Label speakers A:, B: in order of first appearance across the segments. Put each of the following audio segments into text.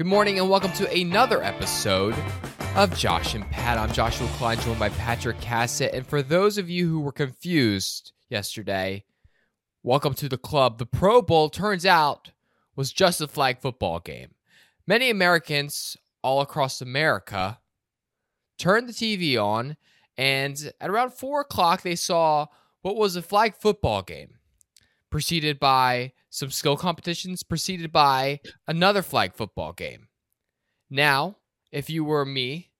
A: Good morning and welcome to another episode of Josh and Pat. I'm Joshua Klein, joined by Patrick Cassett. And for those of you who were confused yesterday, welcome to the club. The Pro Bowl turns out was just a flag football game. Many Americans all across America turned the TV on, and at around four o'clock, they saw what was a flag football game, preceded by some skill competitions, preceded by another flag football game. Now, if you were me,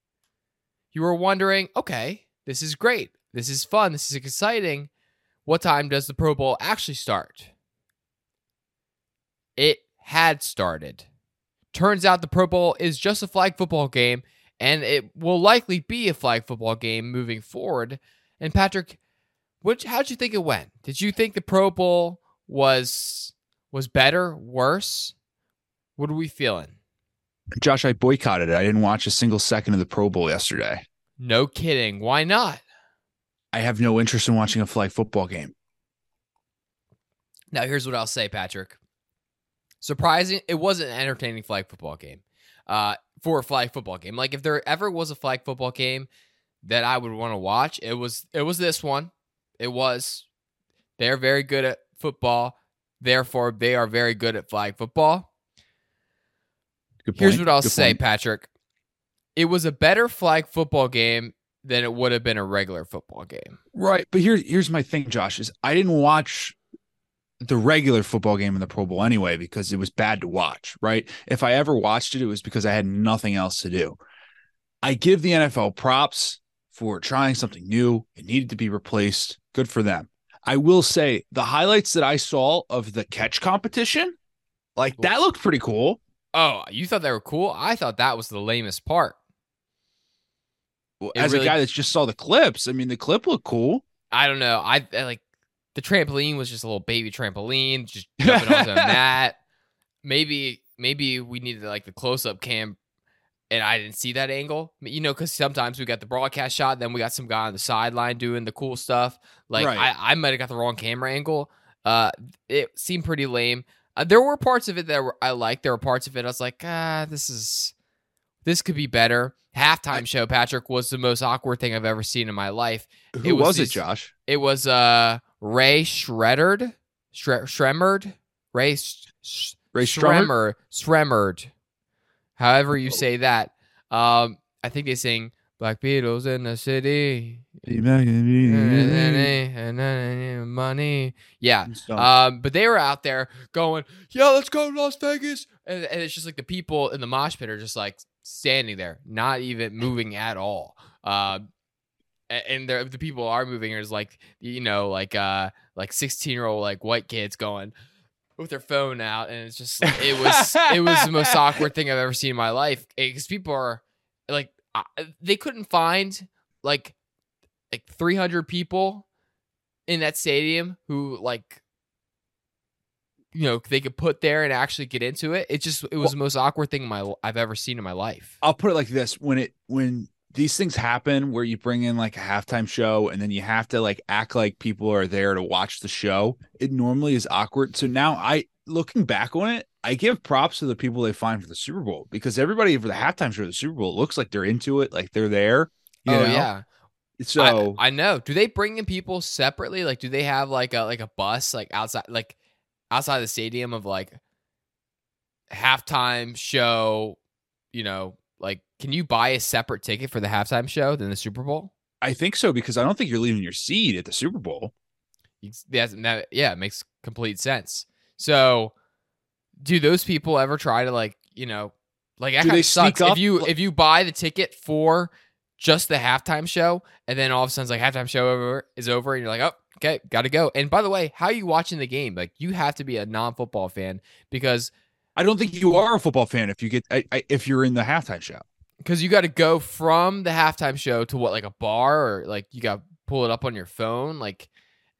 A: you were wondering, okay, this is great. This is fun. This is exciting. What time does the Pro Bowl actually start? It had started. Turns out the Pro Bowl is just a flag football game, and it will likely be a flag football game moving forward. And Patrick, how'd you think it went? Did you think the Pro Bowl was was better, worse? What are we feeling?
B: Josh, I boycotted it. I didn't watch a single second of the Pro Bowl yesterday.
A: No kidding. Why not?
B: I have no interest in watching a flag football game.
A: Now, here's what I'll say, Patrick. Surprising, it wasn't an entertaining flag football game. Uh, for a flag football game, like if there ever was a flag football game that I would want to watch, it was it was this one. It was. They're very good at football. Therefore, they are very good at flag football. Here's what I'll
B: Good
A: say,
B: point.
A: Patrick. It was a better flag football game than it would have been a regular football game.
B: Right, but here, here's my thing, Josh. Is I didn't watch the regular football game in the Pro Bowl anyway because it was bad to watch. Right, if I ever watched it, it was because I had nothing else to do. I give the NFL props for trying something new. It needed to be replaced. Good for them. I will say the highlights that I saw of the catch competition, like that looked pretty cool.
A: Oh, you thought they were cool? I thought that was the lamest part.
B: Well, As
A: really-
B: a guy that just saw the clips, I mean, the clip looked cool.
A: I don't know. I, I like the trampoline was just a little baby trampoline, just jumping onto a mat. Maybe maybe we needed like the close up cam, and I didn't see that angle. You know, because sometimes we got the broadcast shot, then we got some guy on the sideline doing the cool stuff. Like
B: Right.
A: I, I might have got the wrong camera angle. Uh, it seemed pretty lame. Uh, there were parts of it that were, I liked. There were parts of it I was like, ah, this is this could be better. Halftime show, Patrick, was the most awkward thing I've ever seen in my life.
B: Who
A: It was
B: was,
A: these-
B: it, Josh?
A: It was uh Ray Shreddard, Shre- Ray Sh-
B: Ray Strummer?
A: Shremmer, Shremmered. However you say that. Um, I think they sing Black Beatles in the city. Money. Yeah. Um, but they were out there going, "Yeah, let's go to Las Vegas," and, and it's just like the people in the mosh pit are just like standing there, not even moving at all. Um, and the the people are moving is like you know like uh like sixteen year old like white kids going with their phone out, and it's just like, it was it was the most awkward thing I've ever seen in my life eh, because people are like I- they couldn't find like like three hundred people in that stadium who like you know they could put there and actually get into it. It just it was
B: Well-
A: the most awkward thing my I've ever seen in my life.
B: I'll put it like this: when it when these things happen, where you bring in like a halftime show, and then you have to like act like people are there to watch the show, it normally is awkward. So now I, looking back on it, I give props to the people they find for the Super Bowl because everybody for the halftime show of the Super Bowl looks like they're into it, like they're there. you
A: oh
B: know?
A: yeah.
B: So
A: I, I know. Do they bring in people separately? Like, do they have like a like a bus like outside like outside the stadium of like halftime show? You know, like can you buy a separate ticket for the halftime show than the Super Bowl?
B: I think so because I don't think you're leaving your seat at the Super Bowl.
A: That's, that, yeah, it makes complete sense. So, do those people ever try to like you know like that
B: Do
A: kind
B: they
A: of sucks if you if you buy the ticket for just the halftime show and then all of a sudden it's like halftime show over is over and you're like oh okay got to go and by the way how are you watching the game like you have to be a non football fan because
B: I don't think you are a football fan if you get I, I, if you're in the halftime show.
A: because you got to go from the halftime show to what like a bar or like you got to pull it up on your phone like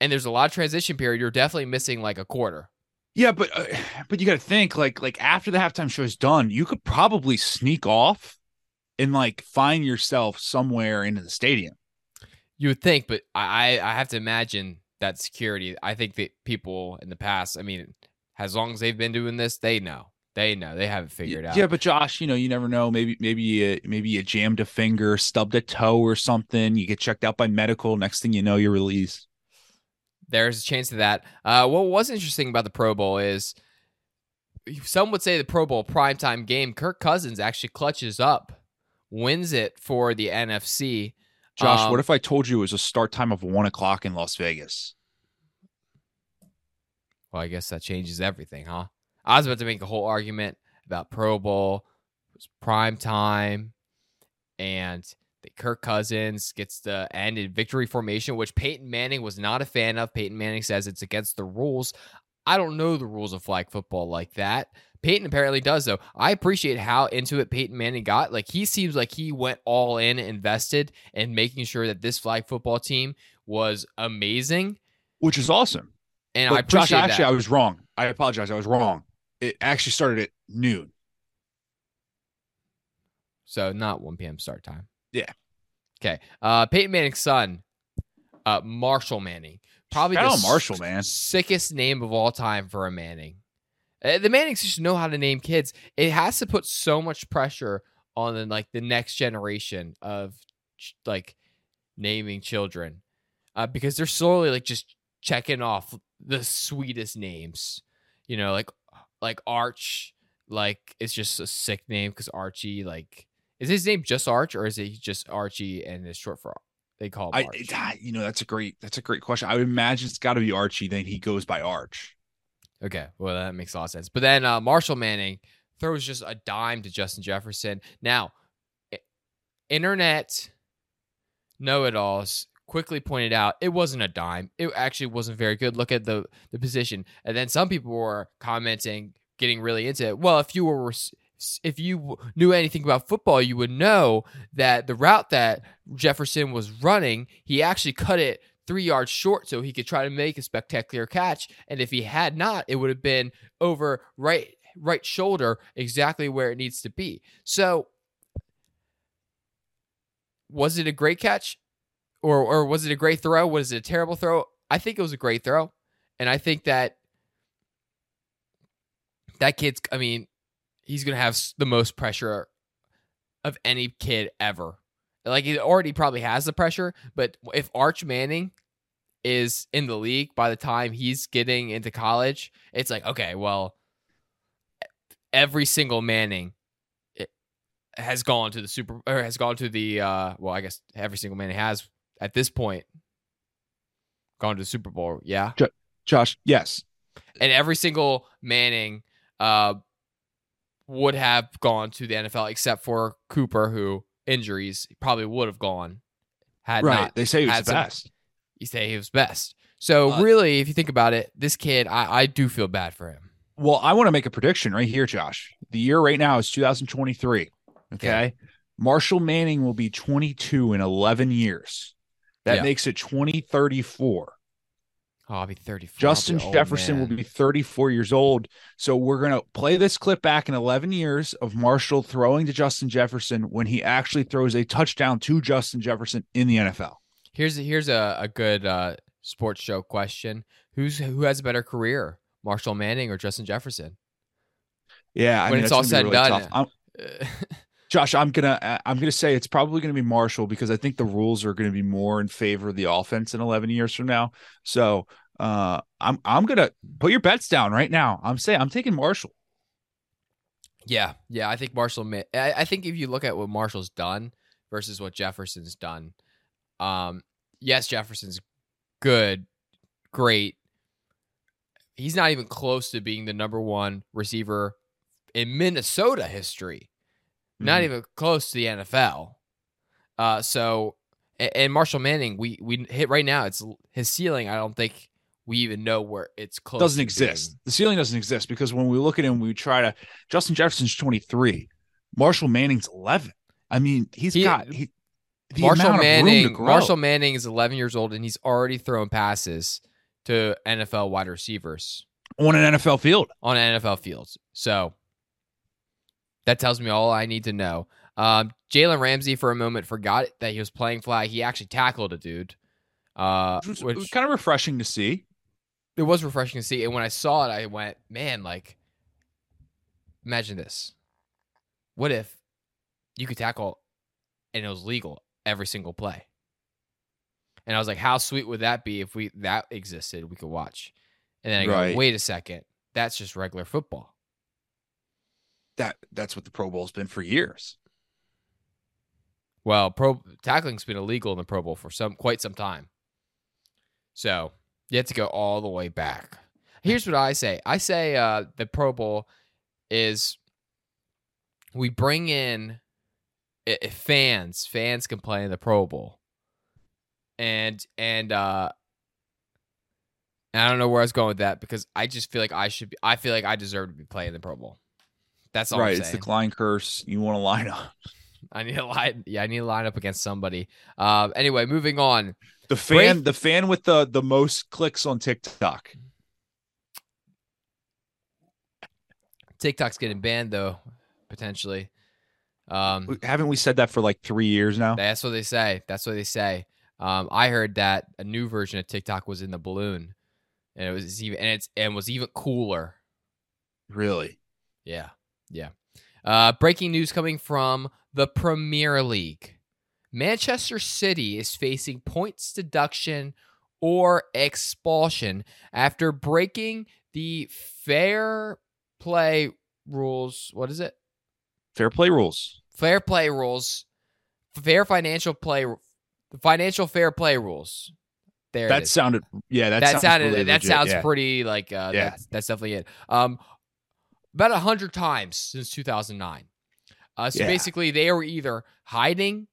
A: and there's a lot of transition period you're definitely missing like a quarter
B: Yeah, but uh, but you got to think like like after the halftime show is done, you could probably sneak off and like find yourself somewhere into the stadium.
A: You would think, but I I have to imagine that security. I think that people in the past, I mean, as long as they've been doing this, they know They know. They have it figured out.
B: Yeah, but Josh, you know, you never know. Maybe maybe you maybe you jammed a finger, stubbed a toe or something. You get checked out by medical. Next thing you know, you're released.
A: There's a chance of that. Uh, what was interesting about the Pro Bowl is some would say the Pro Bowl primetime game, Kirk Cousins actually clutches up, wins it for the NFC.
B: Josh,
A: Um,
B: what if I told you it was a start time of one o'clock in Las Vegas?
A: Well, I guess that changes everything, huh? I was about to make a whole argument about Pro Bowl, it was prime time, and that Kirk Cousins gets the end in victory formation, which Peyton Manning was not a fan of. Peyton Manning says it's against the rules. I don't know the rules of flag football like that. Peyton apparently does, though. I appreciate how into it Peyton Manning got. Like, he seems like he went all in, invested in making sure that this flag football team was amazing.
B: Which is awesome.
A: And
B: But
A: I appreciate
B: Josh, actually,
A: that.
B: I was wrong. I apologize. I was wrong. It actually started at noon.
A: So not 1 p.m. start time.
B: Yeah.
A: Okay. Uh, Peyton Manning's son, uh, Marshall Manning, probably
B: Shout
A: the
B: Marshall,
A: s-
B: man.
A: sickest name of all time for a Manning. Uh, the Mannings just know how to name kids. It has to put so much pressure on the like the next generation of ch- like naming children, uh, because they're slowly like just checking off the sweetest names. You know, like like Arch, like it's just a sick name because Archie, like, is his name just Arch or is it just Archie and it's short for they call him
B: I,
A: Arch?
B: ah, you know, that's a great, that's a great question. I would imagine it's got to be Archie. Then he goes by Arch.
A: Okay, well that makes a lot of sense. But then uh, Marshall Manning throws just a dime to Justin Jefferson. Now, internet know-it-alls quickly pointed out it wasn't a dime. It actually wasn't very good. Look at the the position, and then some people were commenting, getting really into it. Well, if you were if you knew anything about football, you would know that the route that Jefferson was running, he actually cut it three yards short so he could try to make a spectacular catch. And if he had not, it would have been over right right shoulder, exactly where it needs to be. So was it a great catch? Or or was it a great throw? Was it a terrible throw? I think it was a great throw. And I think that that kid's I mean, he's going to have the most pressure of any kid ever. Like he already probably has the pressure, but if Arch Manning is in the league by the time he's getting into college, it's like, okay, well, every single Manning has gone to the super or has gone to the uh well, I guess every single Manning has at this point gone to the Super Bowl, yeah.
B: Josh, yes.
A: And every single Manning uh would have gone to the NFL except for Cooper who injuries probably would have gone had
B: Right.
A: not
B: they say he was the
A: some-
B: best.
A: you say he was best. So
B: Uh,
A: really, if you think about it, this kid, I, I do feel bad for him.
B: Well, I want to make a prediction right here, Josh. The year right now is 2023. Okay.
A: Okay.
B: Marshall Manning will be 22 in 11 years. That
A: Yeah.
B: makes it 2034.
A: Oh, I'll be 34. I'll be
B: Justin
A: an
B: Jefferson will be 34 years old. So we're going to play this clip back in 11 years of Marshall throwing to Justin Jefferson when he actually throws a touchdown to Justin Jefferson in the NFL.
A: Here's here's a, a good uh, sports show question: Who's who has a better career, Marshall Manning or Justin Jefferson?
B: Yeah, I
A: When
B: mean,
A: it's all said and
B: really
A: done.
B: Josh, I'm gonna uh, I'm gonna say it's probably gonna be Marshall because I think the rules are gonna be more in favor of the offense in 11 years from now. So uh, I'm I'm gonna put your bets down right now. I'm saying I'm taking Marshall.
A: yeah, yeah. I think Marshall. Ma- I, I think if you look at what Marshall's done versus what Jefferson's done, um, yes, Jefferson's good, great. He's not even close to being the number one receiver in Minnesota history. Not
B: Mhm.
A: even close to the NFL. Uh, so and Marshall Manning, we we hit right now. It's his ceiling. I don't think we even know where it's close.
B: doesn't exist.
A: being.
B: The ceiling doesn't exist because when we look at him, we try to. Justin Jefferson's 23. Marshall Manning's 11. I mean, he's
A: He-
B: got he,
A: Marshall
B: amount of room to
A: Manning. Marshall Manning is 11 years old and he's already throwing passes to NFL wide receivers
B: on an NFL field.
A: on an NFL fields. So that tells me all I need to know. Um, Jalen Ramsey for a moment forgot that he was playing flag. He actually tackled a dude. Uh,
B: Which was,
A: which
B: it was kind of refreshing to see.
A: it was refreshing to see. And when I saw it, I went, man, like imagine this. What if you could tackle and it was legal every single play? And I was like, how sweet would that be if we that existed? We could watch. And then I
B: Right.
A: go, wait a second, that's just regular football.
B: That that's what the Pro Bowl's been for years.
A: Well, pro tackling's been illegal in the Pro Bowl for some quite some time. So you have to go all the way back. Here's what I say. I say uh, the Pro Bowl is we bring in i- i- fans. Fans can play in the Pro Bowl, and and uh, I don't know where I was going with that because I just feel like I should be. I feel like I deserve to be playing the Pro Bowl. That's all
B: right. It's the. Klein curse. You want to line up.
A: I need to line. Yeah, I need to line up against somebody. Um. Anyway, moving on.
B: The fan, the fan with the the most clicks on TikTok.
A: TikTok's getting banned though, potentially. Um.
B: Haven't we said that for like three years now?
A: That's what they say. That's what they say. Um. I heard that a new version of TikTok was in the balloon, and it was even and it's and was even cooler.
B: Really?
A: Yeah. Yeah. Uh, breaking news coming from the Premier League. Manchester City is facing points deduction or expulsion after breaking the fair play rules. What is it?
B: Fair play rules.
A: Fair play rules. Fair financial play. The financial fair play rules. There
B: That sounded. Yeah, that,
A: that
B: sounds
A: sounded
B: really
A: that
B: legit,
A: sounds
B: yeah.
A: pretty like uh
B: Yeah.
A: that's, that's definitely it um about a hundred times since 2009 uh so
B: Yeah.
A: basically they were either hiding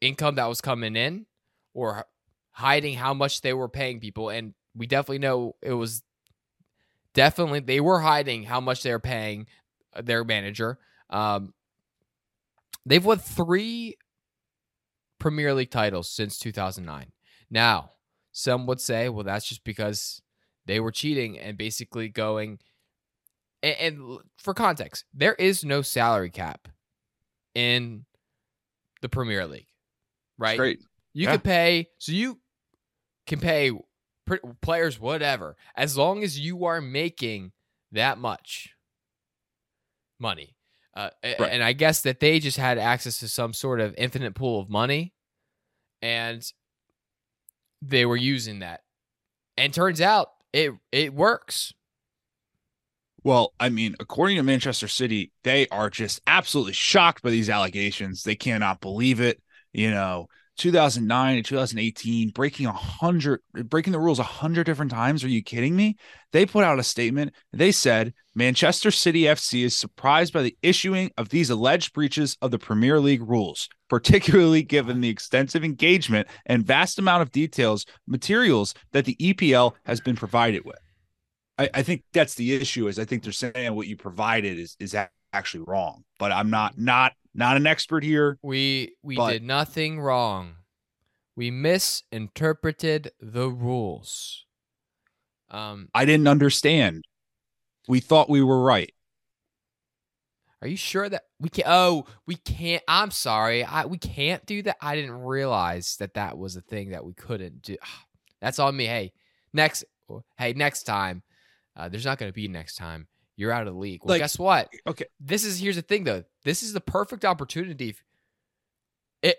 A: income that was coming in or hiding how much they were paying people and we definitely know it was definitely they were hiding how much they were paying uh, their manager um they've won three premier league titles since 2009 now some would say, well, that's just because they were cheating and basically going. And, and for context, there is no salary cap in the Premier League, right?
B: Great.
A: You
B: Yeah.
A: can pay, so you can pay pr- players whatever, as long as you are making that much money. Uh,
B: Right.
A: And I guess that they just had access to some sort of infinite pool of money, and they were using that. And turns out it it works.
B: Well, I mean, according to Manchester City, they are just absolutely shocked by these allegations. They cannot believe it. You know, 2009 and 2018, breaking a hundred, breaking the rules a hundred different times. Are you kidding me? They put out a statement. They said Manchester City FC is surprised by the issuing of these alleged breaches of the Premier League rules, particularly given the extensive engagement and vast amount of details, materials that the EPL has been provided with. I, I think that's the issue. Is I think they're saying what you provided is is actually wrong. But I'm not not not an expert here.
A: We we
B: But-
A: did nothing wrong. We misinterpreted the rules. Um,
B: I didn't understand. We thought we were right.
A: are you sure that we can? Oh, we can't. I'm sorry. I we can't do that. I didn't realize that that was a thing that we couldn't do. That's on me. Hey, next. Hey, next time. Uh, there's not going to be next time. You're out of the league. Well,
B: Like-
A: guess what?
B: Okay.
A: this is here's the thing though. This is the perfect opportunity. It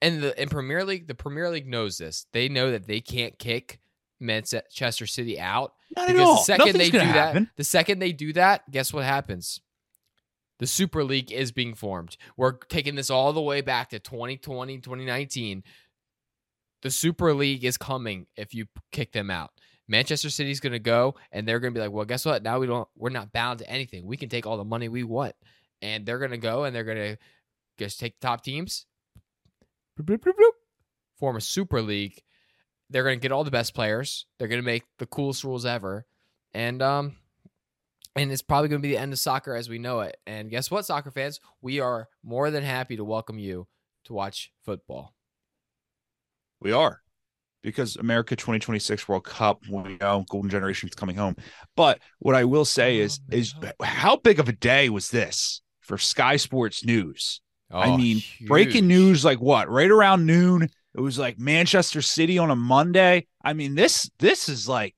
A: and the in Premier League, the Premier League knows this. They know that they can't kick Manchester City out
B: Not
A: because
B: at all.
A: the second
B: Nothing's
A: they do
B: gonna
A: that,
B: happen.
A: the second they do that, guess what happens? The Super League is being formed. We're taking this all the way back to 2020, 2019. The Super League is coming if you kick them out. Manchester City's going to go and they're going to be like, "Well, guess what? Now we don't we're not bound to anything. We can take all the money we want." And they're going to go and they're going to just take the top teams form a Super League. They're going to get all the best players. They're going to make the coolest rules ever. And um and it's probably going to be the end of soccer as we know it. And guess what, soccer fans? We are more than happy to welcome you to watch football.
B: We are because America 2026 World Cup. We know Golden Generation's coming home. But what I will say is is how big of a day was this for Sky Sports News? I
A: Oh,
B: mean, breaking news like what? Right around noon. It was like Manchester City on a Monday. I mean, this this is like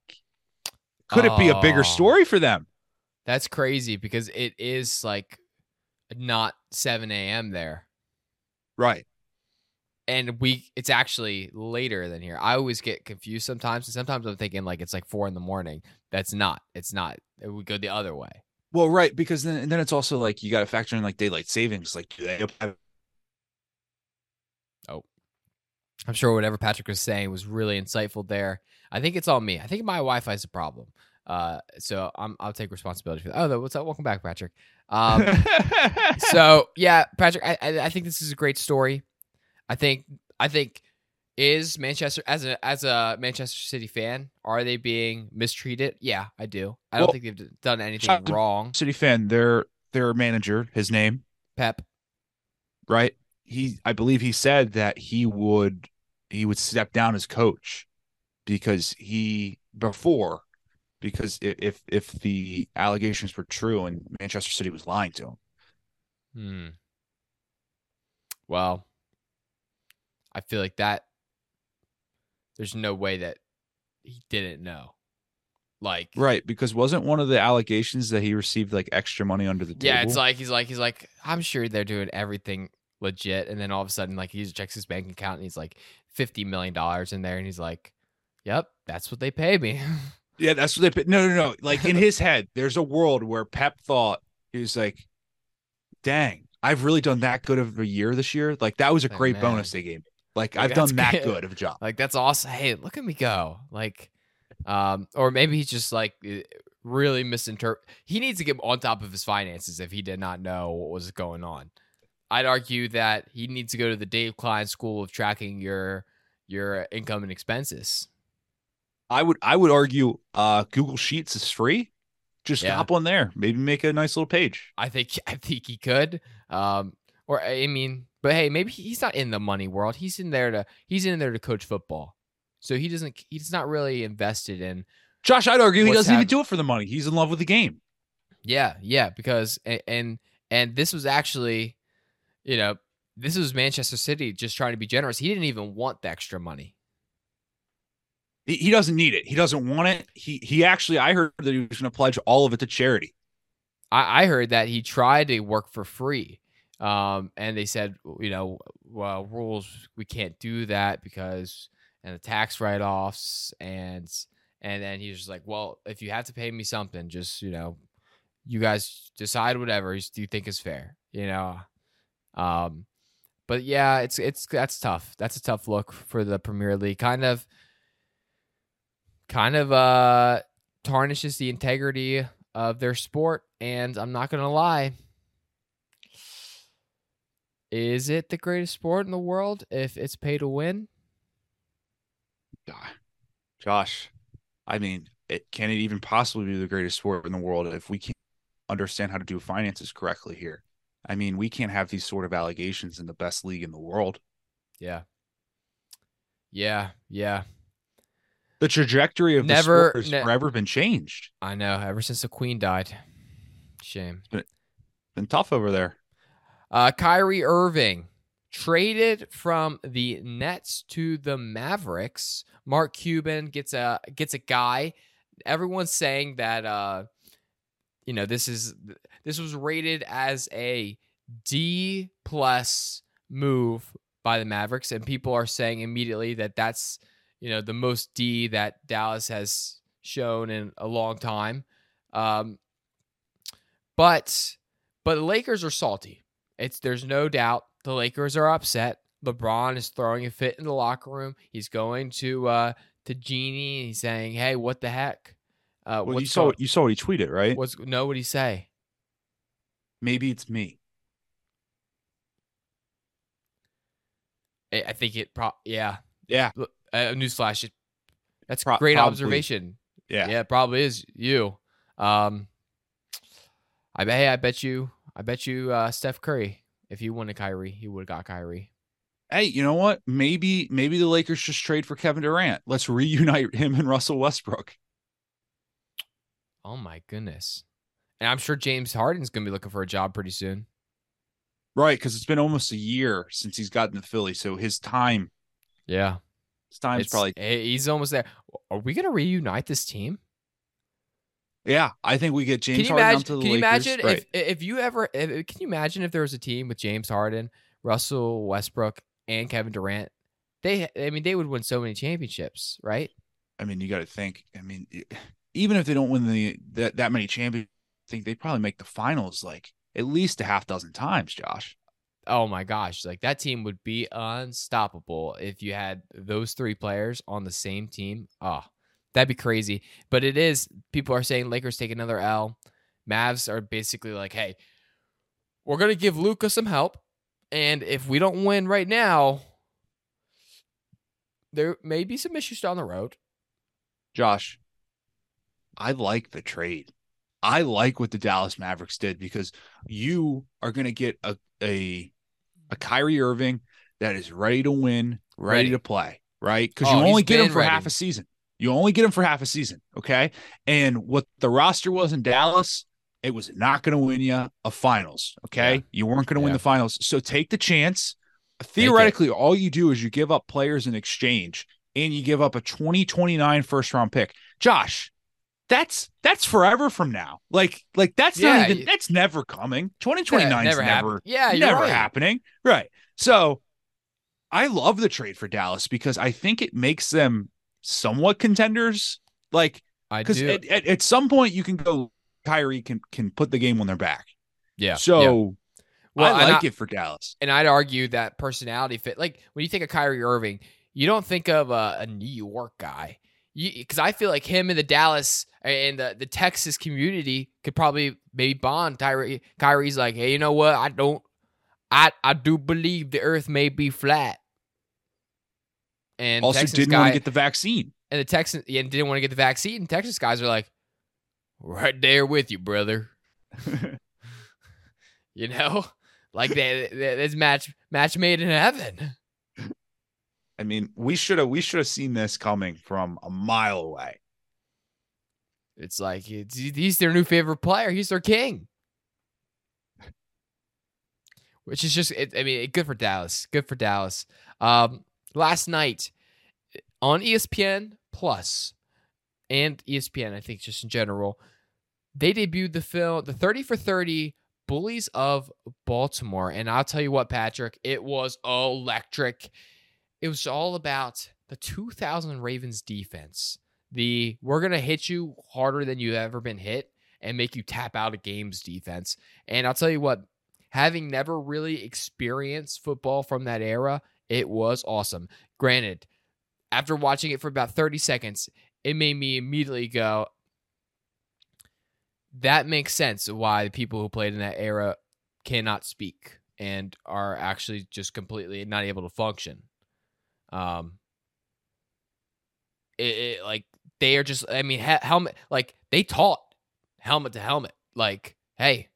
B: could it be a bigger
A: Oh.
B: story for them?
A: That's crazy because it is like not 7 a.m. there.
B: Right.
A: And we it's actually later than here. I always get confused sometimes. And sometimes I'm thinking like it's like four in the morning. That's not. It's not. It would go the other way.
B: Well, right, because then then it's also like you got to factor in like daylight savings. Like, do they have
A: I'm sure whatever Patrick was saying was really insightful there. I think it's all me. I think my Wi-Fi is a problem. Uh, so I'm, I'll take responsibility for that. Oh, what's up? Welcome back, Patrick. Um, so yeah, Patrick, I, I, I think this is a great story. I think I think is Manchester as a as a Manchester City fan, are they being mistreated? Yeah, I do. I don't
B: Well,
A: think they've done anything wrong.
B: City fan, their their manager, his name,
A: Pep.
B: right? He, I believe he said that he would he would step down as coach because he before because if if the allegations were true and Manchester City was lying to him,
A: Hmm. Well, I feel like that. There's no way that he didn't know. Like,
B: right? Because wasn't one of the allegations that he received like extra money under the table?
A: yeah, it's like he's like he's like I'm sure they're doing everything legit, and then all of a sudden, like he checks his bank account and he's like fifty million dollars in there, and he's like, "Yep, that's what they pay me."
B: Yeah, that's what they. put- No, no, no. Like in his head, there's a world where Pep thought he was like, "Dang, I've really done that good of a year this year. Like that was a great bonus they gave me. Like
A: Like,
B: I've done that
A: good.
B: good of a job."
A: like that's awesome. Hey, look at me go! Like, um, or maybe he's just like eh, really misinterpret. He needs to get on top of his finances if he did not know what was going on. I'd argue that he needs to go to the Dave Klein School of tracking your your income and expenses.
B: I would, I would argue, uh, Google Sheets is free. Just
A: Yeah.
B: hop on there. Maybe make a nice little page.
A: I think I think he could. Um, or I mean, but hey, maybe he's not in the money world. He's in there to he's in there to coach football. So he doesn't he's not really invested in
B: Josh, I'd argue he doesn't even do it for the money. He's in love with the game.
A: Yeah, yeah, because and and, and this was actually, you know, this was Manchester City just trying to be generous. He didn't even want the extra money.
B: He, he doesn't need it. He doesn't want it. He, he actually, I heard that he was going to pledge all of it to charity.
A: I, I heard that he tried to work for free, um, and they said, you know, well, rules we can't do that because and the tax write offs and and then he's just like, well, if you have to pay me something, just you know, you guys decide whatever you think is fair, you know. Um, but yeah, it's it's that's tough. That's a tough look for the Premier League. Kind of, kind of uh tarnishes the integrity of their sport. And I'm not gonna lie, is it the greatest sport in the world if it's pay to win?
B: Josh, I mean, it can it even possibly be the greatest sport in the world if we can't understand how to do finances correctly here? I mean, we can't have these sort of allegations in the best league in the world.
A: Yeah, yeah, yeah.
B: The trajectory of
A: Never-
B: the sport has
A: ne-
B: forever been changed.
A: I know. Ever since the Queen died, shame.
B: Been tough over there.
A: Uh, Kyrie Irving traded from the Nets to the Mavericks. Mark Cuban gets a gets a guy. Everyone's saying that uh, you know this is this was rated as a D plus move by the Mavericks, and people are saying immediately that that's you know the most D that Dallas has shown in a long time. Um, but but the Lakers are salty. It's there's no doubt the Lakers are upset. LeBron is throwing a fit in the locker room. He's going to uh to Jeanie and he's saying, "Hey, what the heck? Uh,
B: Well, you saw
A: going-
B: you saw what he tweeted, right?
A: what's no? What he say?
B: Maybe it's me.
A: I I think it. Pro- yeah.
B: Yeah.
A: Uh, newsflash. It, that's
B: Pro-
A: great
B: probably.
A: observation.
B: Yeah.
A: Yeah, it probably is you. Um, I bet. Hey, I bet you. I bet you. Uh, Steph Curry. If he wanted Kyrie, he would have got Kyrie.
B: Hey, you know what? Maybe maybe the Lakers just trade for Kevin Durant. Let's reunite him and Russell Westbrook.
A: Oh my goodness. And I'm sure James Harden's gonna be looking for a job pretty soon.
B: Right, because it's been almost a year since he's gotten to Philly, so his time
A: Yeah.
B: his time's
A: It's-
B: probably
A: he's almost there. Are we gonna reunite this team?
B: Yeah, I think we get James
A: Can you
B: Harden
A: imagine?
B: up to the
A: Can you
B: Lakers.
A: imagine
B: right.
A: if if you ever? If, can you imagine if there was a team with James Harden, Russell Westbrook, and Kevin Durant? They, I mean, they would win so many championships, right?
B: I mean, you got to think. I mean, even if they don't win the that, that many championships, I think they probably make the finals like at least a half dozen times. Josh.
A: Oh my gosh, like that team would be unstoppable if you had those three players on the same team. Oh, that'd be crazy. But it is. People are saying Lakers take another L. Mavs are basically like, hey, we're gonna give Luka some help, and if we don't win right now, there may be some issues down the road.
B: Josh, I like the trade. I like what the Dallas Mavericks did because you are going to get a a a Kyrie Irving that is ready to win, ready,
A: Ready.
B: to play, right? Because
A: Oh,
B: you only get him for half a season. You only get him for half a season, okay? And what the roster was in Dallas, it was not going to win you a finals, okay?
A: Yeah.
B: You weren't going to win the finals. So take the chance. Theoretically, all you do is you give up players in exchange and you give up a 2029 first round pick. Josh, that's that's forever from now. Like like that's
A: Yeah,
B: not even that's never coming. 2029 is
A: never
B: never.
A: Yeah,
B: never
A: right.
B: happening. Right. So I love the trade for Dallas because I think it makes them somewhat contenders. Like
A: I
B: because
A: do.
B: at, at, at some point you can go Kyrie can can put the game on their back.
A: yeah.
B: So
A: yeah. Well,
B: I like
A: I-
B: it for Dallas.
A: and I'd argue that personality fit. Like when you think of Kyrie Irving, you don't think of a, a New York guy. Because I feel like him and the Dallas and the, the Texas community could probably maybe bond. Kyrie, Kyrie's like, hey, you know what? I don't, I I do believe the Earth may be flat. And
B: Also
A: Texas
B: didn't
A: guy,
B: want to get the vaccine.
A: and the Texans yeah, didn't want to get the vaccine. and Texas guys are like, right there with you, brother. You know, like they, they, this match match made in heaven.
B: I mean, we should have we should have seen this coming from a mile away.
A: It's like it's, he's their new favorite player. He's their king, which is just it, I mean, good for Dallas. Good for Dallas. Um, last night uh, on E ESPN Plus and ESPN, I think just in general, they debuted the film, the Thirty for Thirty Bullies of Baltimore, and I'll tell you what, Patrick, it was electric. It was all about the 2000 Ravens defense the we're gonna hit you harder than you've ever been hit and make you tap out of games defense. And I'll tell you what, having never really experienced football from that era, it was awesome. Granted, after watching it for about 30 seconds, it made me immediately go, that makes sense why the people who played in that era cannot speak and are actually just completely not able to function. Um, it, it like they are just i mean he- helmet like they taught helmet to helmet like hey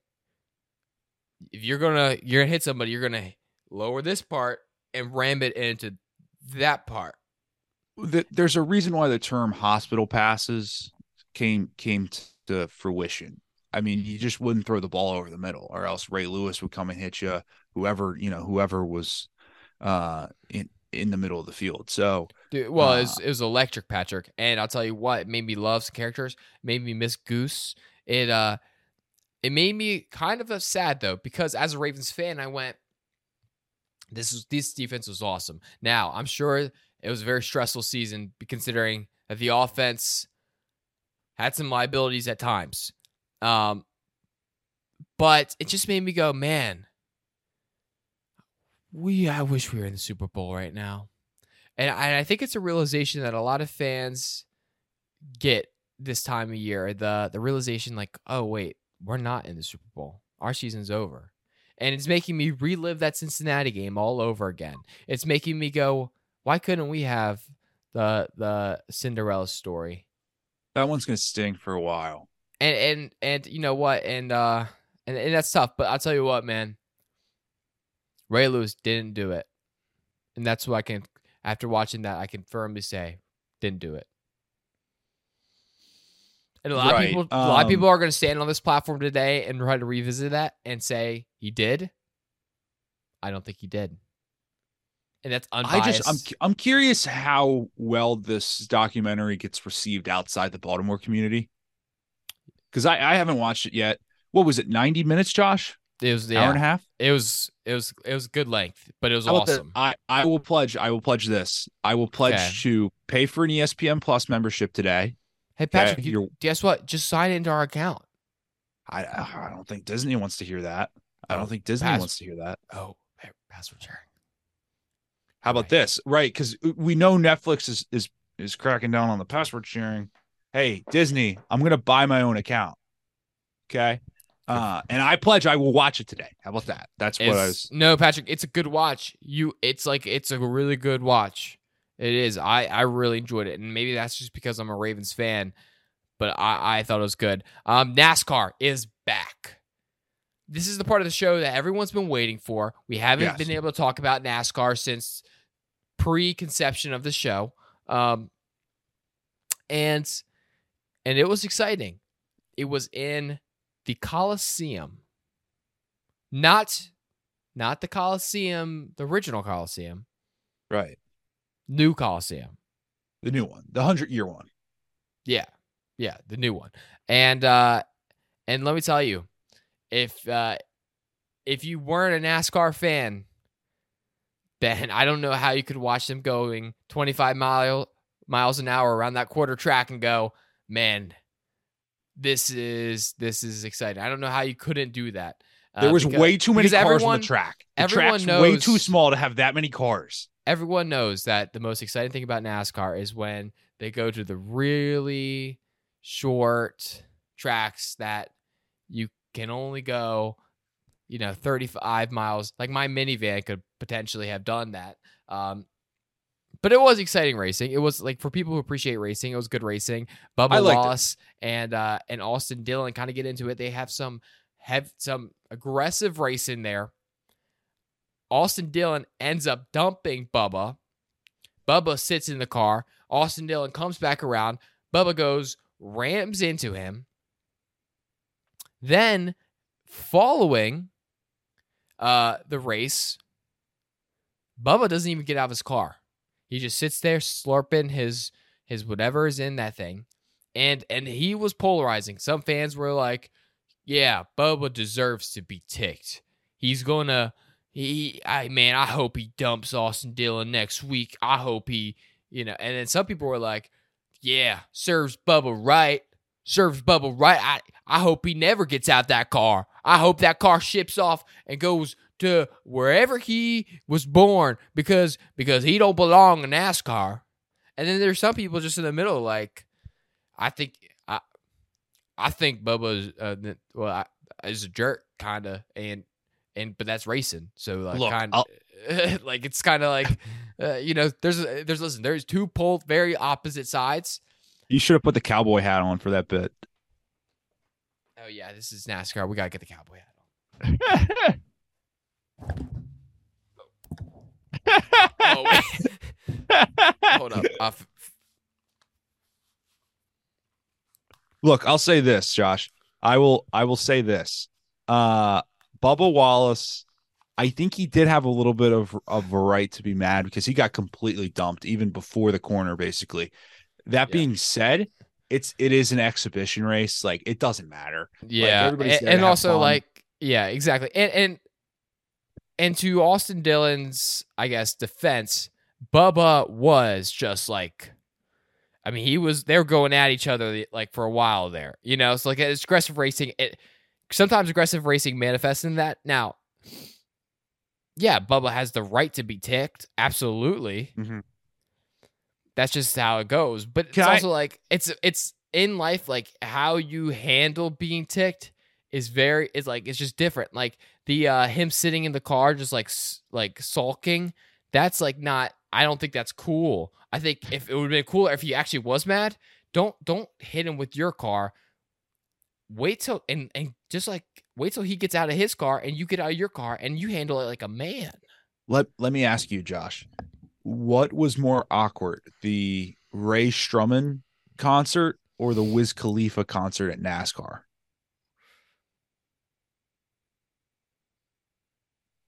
A: if you're gonna you're gonna hit somebody you're gonna lower this part and ram it into that part
B: The, there's a reason why the term hospital passes came came to fruition. I mean, you just wouldn't throw the ball over the middle, or else Ray Lewis would come and hit you. Whoever you know, whoever was uh, in in the middle of the field. So
A: Dude, well it,
B: Uh,
A: was, it was electric patrick and i'll tell you what it made me love some characters made me miss goose it uh it made me kind of sad though because as a ravens fan i went this was this defense was awesome now i'm sure it was a very stressful season considering that the offense had some liabilities at times um but it just made me go man we i wish we were in the super bowl right now and I, I think it's a realization that a lot of fans get this time of year. The the realization like, oh wait, we're not in the Super Bowl. Our season's over. And it's making me relive that Cincinnati game all over again. It's making me go, why couldn't we have the the Cinderella story?
B: that one's gonna sting for a while.
A: And and and you know what? And uh and, and that's tough, but I'll tell you what, man. Ray Lewis didn't do it. And that's what I can after watching that, I can firmly say didn't do it. And a lot
B: Right,
A: of people a lot of
B: um,
A: people are gonna stand on this platform today and try to revisit that and say he did. I don't think he did. And that's unbiased.
B: I just I'm I'm curious how well this documentary gets received outside the Baltimore community. because I, I haven't watched it yet. What was it? Ninety minutes, Josh?
A: It was the
B: Hour and a half.
A: it was it was it was good length, but it was
B: How about this?
A: awesome.
B: I I will pledge. I will pledge this. I will pledge
A: Okay.
B: to pay for an ESPN Plus membership today.
A: Hey Patrick, you, guess what? Just sign into our account.
B: I I don't think Disney wants to hear that. I
A: Oh,
B: don't think Disney
A: pass-
B: wants to hear that.
A: Oh, password sharing.
B: How about
A: Right.
B: this? Right, because we know Netflix is is is cracking down on the password sharing. Hey, Disney, I'm gonna buy my own account. Okay. Uh, and I pledge I will watch it today. How about that? That's what I was.
A: No, Patrick, it's a good watch. You, it's like it's a really good watch. It is. I I really enjoyed it, and maybe that's just because I'm a Ravens fan, but I I thought it was good. Um, NASCAR is back. This is the part of the show that everyone's been waiting for. We haven't
B: Yes.
A: been able to talk about NASCAR since pre-conception of the show. Um, and and it was exciting. It was in the Coliseum. Not not the Coliseum, the original Coliseum,
B: Right.
A: New Coliseum.
B: The new one, the hundred year one.
A: Yeah. Yeah, the new one. And uh and let me tell you, if uh if you weren't a NASCAR fan, then I don't know how you could watch them going 25 mile miles an hour around that quarter track and go, "Man, this is this is exciting." I don't know how you couldn't do that. Uh,
B: There was
A: because-
B: way too many cars on the track. The
A: everyone
B: track's way too small to have that many cars.
A: Everyone knows that the most exciting thing about NASCAR is when they go to the really short tracks that you can only go, you know, 35 miles. Like my minivan could potentially have done that. Um, but it was exciting racing. It was like for people who appreciate racing, it was good racing. Bubba
B: I liked it.
A: Wallace and uh, and Austin Dillon kind of get into it. They have some have some aggressive race in there. Austin Dillon ends up dumping Bubba. Bubba sits in the car. Austin Dillon comes back around. Bubba goes, rams into him. Then, following uh, the race, Bubba doesn't even get out of his car. He just sits there slurping his his whatever is in that thing. And and he was polarizing. Some fans were like, "Yeah, Bubba deserves to be ticked. He's gonna he I man, I hope he dumps Austin Dillon next week. I hope he, you know." And then some people were like, "Yeah, serves Bubba right. Serves Bubba right. I I hope he never gets out that car. I hope that car ships off and goes to wherever he was born because because he don't belong in NASCAR." And then there's some people just in the middle like I think I I think Bubba is uh, well I, is a jerk kind of and and but that's racing. So like
B: Look,
A: kind of like it's kind of like uh, you know there's there's listen there's two pole very opposite sides.
B: You should have put the cowboy hat on for that bit.
A: oh yeah this is NASCAR. We gotta get the cowboy hat on. Oh hold up. Uh, f-
B: Look, I'll say this, Josh. I will I will say this. Uh Bubba Wallace, I think he did have a little bit of of a right to be mad because he got completely dumped even before the corner, basically. That
A: Yeah.
B: being said, it's it is an exhibition race. Like it doesn't matter.
A: yeah
B: everybody's
A: and, and also
B: fun.
A: like yeah exactly and and and to Austin Dillon's I guess defense Bubba was just like I mean he was they were going at each other like for a while there you know it's like it's aggressive racing it sometimes aggressive racing manifests in that. Now yeah Bubba has the right to be ticked. Absolutely.
B: Mhm.
A: that's just how it goes. But it's
B: I-
A: also like it's it's in life like how you handle being ticked is very is like it's just different. Like the uh him sitting in the car just like s- like sulking that's like not i don't think that's cool. I think if it would have been cooler if he actually was mad. Don't don't hit him with your car. Wait till and and just like wait till he gets out of his car and you get out of your car and you handle it like a man
B: Let let me ask you, Josh. What was more awkward, the Ray Strumman concert or the Wiz Khalifa concert at NASCAR?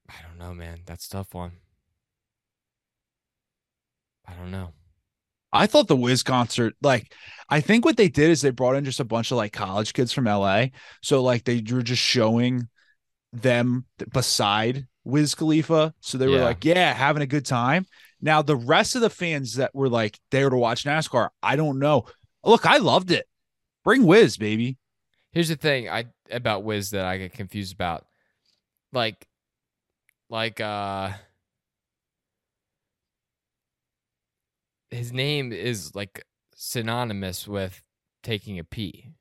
A: i don't know man that's a tough one i don't know
B: I thought the Wiz concert, like, I think what they did is they brought in just a bunch of like college kids from LA. So like they were just showing them beside Wiz Khalifa. So they were
A: Yeah.
B: like, yeah, having a good time. Now the rest of the fans that were like there to watch NASCAR, I don't know. Look, I loved it. Bring Wiz, baby.
A: Here's the thing I about Wiz that I get confused about. Like like uh his name is like synonymous with taking a pee.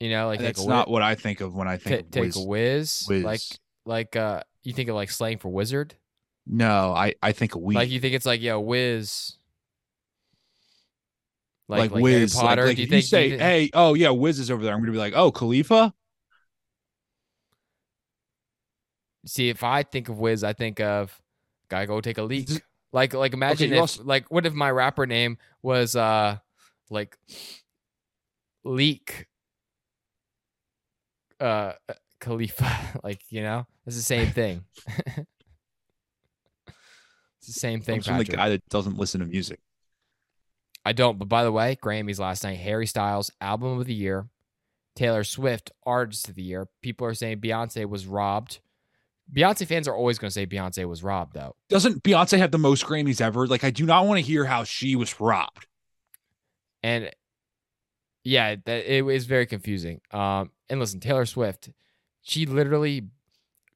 A: You know, like
B: That's not
A: whiz,
B: what I think of when I think of
A: take a whiz.
B: Whiz.
A: Like like uh you think of like slang for wizard?
B: No, I I think a weed.
A: Like you think it's like yo whiz.
B: like,
A: Harry
B: Wiz. Like,
A: Potter.
B: like
A: do you
B: you
A: think? do you
B: say, hey, oh yeah, Wiz is over there. I'm gonna be like, oh, Khalifa.
A: See, if I think of Wiz, I think of gotta go take a leak. Like, like imagine
B: you
A: if,
B: also-
A: like, what if my rapper name was uh, like, Leak, uh, Khalifa? like, you know, it's the same thing. it's the same thing,
B: I'm the guy that doesn't listen to music.
A: I don't. But by the way, Grammys last night. Harry Styles album of the year. Taylor Swift artist of the year. People are saying Beyonce was robbed. Beyonce fans are always going to say Beyonce was robbed, though.
B: Doesn't Beyonce have the most Grammys ever? Like, I do not want to hear how she was robbed.
A: and yeah, that it is very confusing. Um, and listen, Taylor Swift, she literally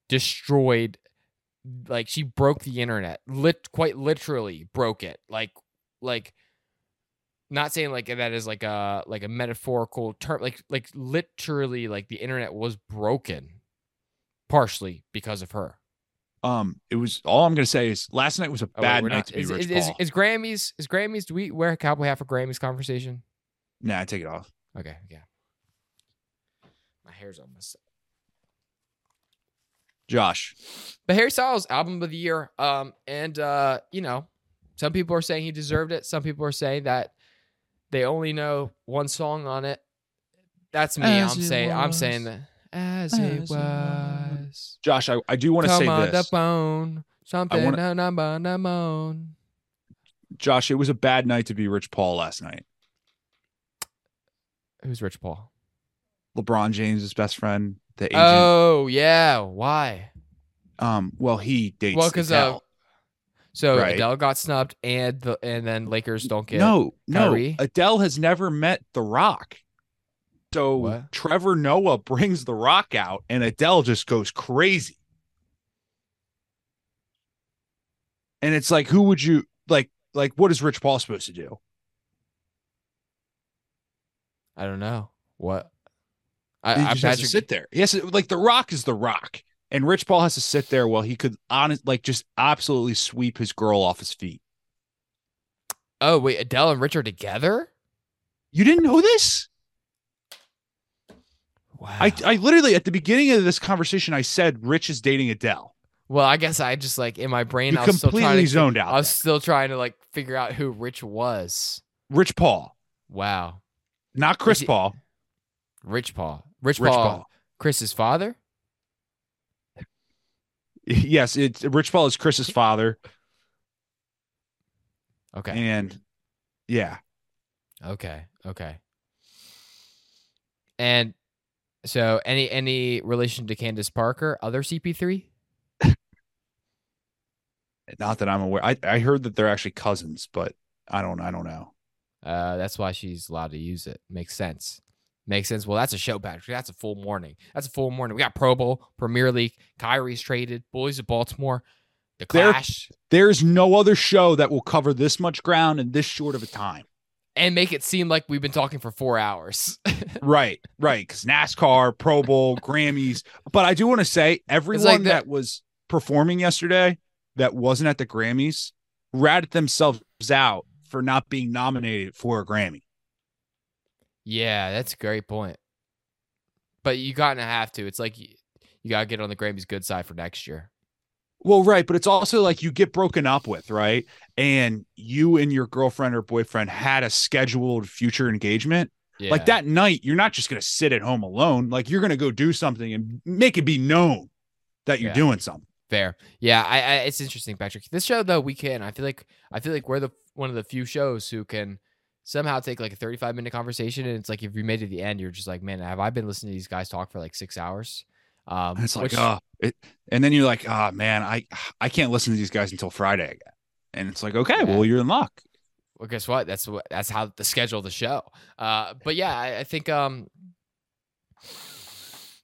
A: destroyed, like she broke the internet, lit quite literally broke it. Like, like, not saying like that is like a like a metaphorical term, like like literally like the internet was broken, partially because of her.
B: Um, it was all I'm gonna say is last night was a
A: Oh,
B: bad night
A: not-
B: to be
A: is,
B: Rich
A: is, is,
B: Paul.
A: is Grammys is Grammys? Do we wear a cowboy hat for Grammys conversation?
B: nah, take it off.
A: Okay, yeah. My hair's almost.
B: Josh,
A: But Harry Styles album of the year, um, and uh, you know, some people are saying he deserved it. Some people are saying that they only know one song on it. That's me.
B: As
A: I'm saying. I'm saying that as,
B: As
A: it
B: it
A: was.
B: Was. Josh, I, I do want to say
A: on
B: this.
A: the phone. Something
B: wanna-
A: on the bone.
B: Josh, it was a bad night to be Rich Paul last night.
A: Who's Rich Paul?
B: LeBron James' best friend, the agent.
A: Oh yeah. Why?
B: um, well, he dates.
A: Well, 'cause, uh. So
B: Right.
A: Adele got snubbed, and the and then Lakers don't get
B: no, no. Adele has never met The Rock. So
A: What?
B: Trevor Noah brings The Rock out, and Adele just goes crazy. And it's like, who would you like? Like, what is Rich Paul supposed to do?
A: I don't know what. I,
B: He
A: I
B: just has to sit there. Yes, like The Rock is The Rock, and Rich Paul has to sit there while he could honest, like, just absolutely sweep his girl off his feet.
A: Oh wait, Adele and Rich are together.
B: You didn't know this?
A: Wow.
B: I, I literally at the beginning of this conversation, I said Rich is dating Adele.
A: well, I guess I just like in my brain,
B: You
A: I was still trying
B: completely
A: to.
B: zoned out.
A: I was still trying to like figure out who Rich was.
B: Rich Paul,
A: Wow,
B: not Chris
A: he-
B: Paul.
A: Rich Paul. Rich,
B: Rich
A: Paul,
B: Paul.
A: Chris's father.
B: Yes, it's Rich Paul is Chris's father,
A: Okay.
B: and yeah,
A: Okay. Okay. And so, any any relation to Candace Parker, other CP3?
B: not that I'm aware. I, I heard that they're actually cousins, but I don't I don't know.
A: Uh, that's why she's allowed to use it. Makes sense. Makes sense. Well, that's a show, Patrick. That's a full morning. That's a full morning. We got Pro Bowl, Premier League, Kyrie's traded, Boys of Baltimore, the
B: There-
A: Clash,
B: There's no other show that will cover this much ground in this short of a time.
A: And make it seem like we've been talking for four hours.
B: right, right. Because NASCAR, Pro Bowl, Grammys. But I do want to say everyone
A: like the-
B: that was performing yesterday that wasn't at the Grammys ratted themselves out for not being nominated for a Grammy.
A: yeah, that's a great point. But you of have to. It's like you, you got to get on the Grammys good side for next year.
B: Well, right, but it's also like you get broken up with, right? And you and your girlfriend or boyfriend had a scheduled future engagement.
A: Yeah.
B: Like that night, you're not just going to sit at home alone. Like you're going to go do something and make it be known that you're
A: Yeah.
B: doing something.
A: Fair. Yeah, I, I it's interesting, Patrick. This show though, we can. I feel like I feel like we're the one of the few shows who can somehow take like a 35 minute conversation and it's like if you made it to the end, you're just like, man, have I been listening to these guys talk for like six hours? Um,
B: And it's like,
A: which-
B: oh, it, and then you're like, oh man, I I can't listen to these guys until Friday again. And it's like, okay,
A: Yeah.
B: well, you're in luck.
A: well, guess what? That's what that's how the schedule of the show. Uh, but yeah, I, I think um,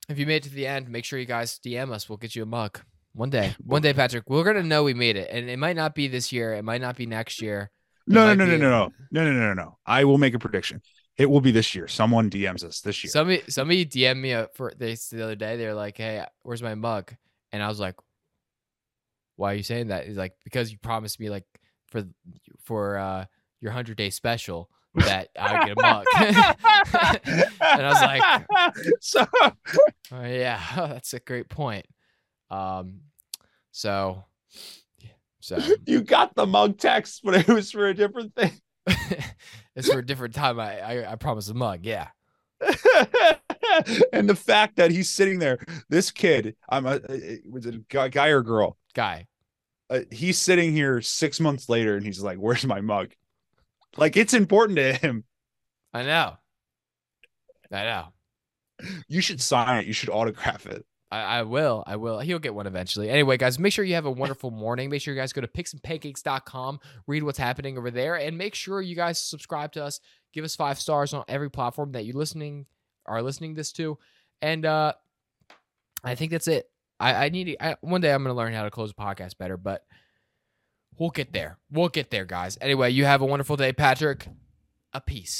A: if you made it to the end, make sure you guys DM us. We'll get you a mug one day. One day, Patrick, we're gonna know we made it, and it might not be this year. It might not be next year.
B: No, no, no, no, no, no, no, no, no, no. I will make a prediction. It will be this year. Someone DMs us this year.
A: Somebody somebody DM'd me for this the other day. They're like, "Hey, where's my mug?" And I was like, "Why are you saying that?" He's like, "Because you promised me like for for uh, your hundred day special that I get a mug." and I was like,
B: so
A: oh, "Yeah, that's a great point." Um, so so
B: you got the mug text, but it was for a different thing.
A: it's for a different time. I I, I promised a mug. Yeah,
B: and the fact that he's sitting there, this kid, I'm a was it a guy, guy or girl?
A: guy.
B: Uh, he's sitting here six months later, and he's like, "Where's my mug?" Like it's important to him.
A: I know. I know.
B: You should sign it. You should autograph it.
A: I, I will. I will. He'll get one eventually. Anyway, guys, make sure you have a wonderful morning. Make sure you guys go to picksandpancakes.com, read what's happening over there, and make sure you guys subscribe to us. Give us five stars on every platform that you're listening are listening this to. And uh I think that's it. I, I need to, I, one day I'm gonna learn how to close a podcast better, but we'll get there. We'll get there, guys. Anyway, you have a wonderful day, Patrick. A peace.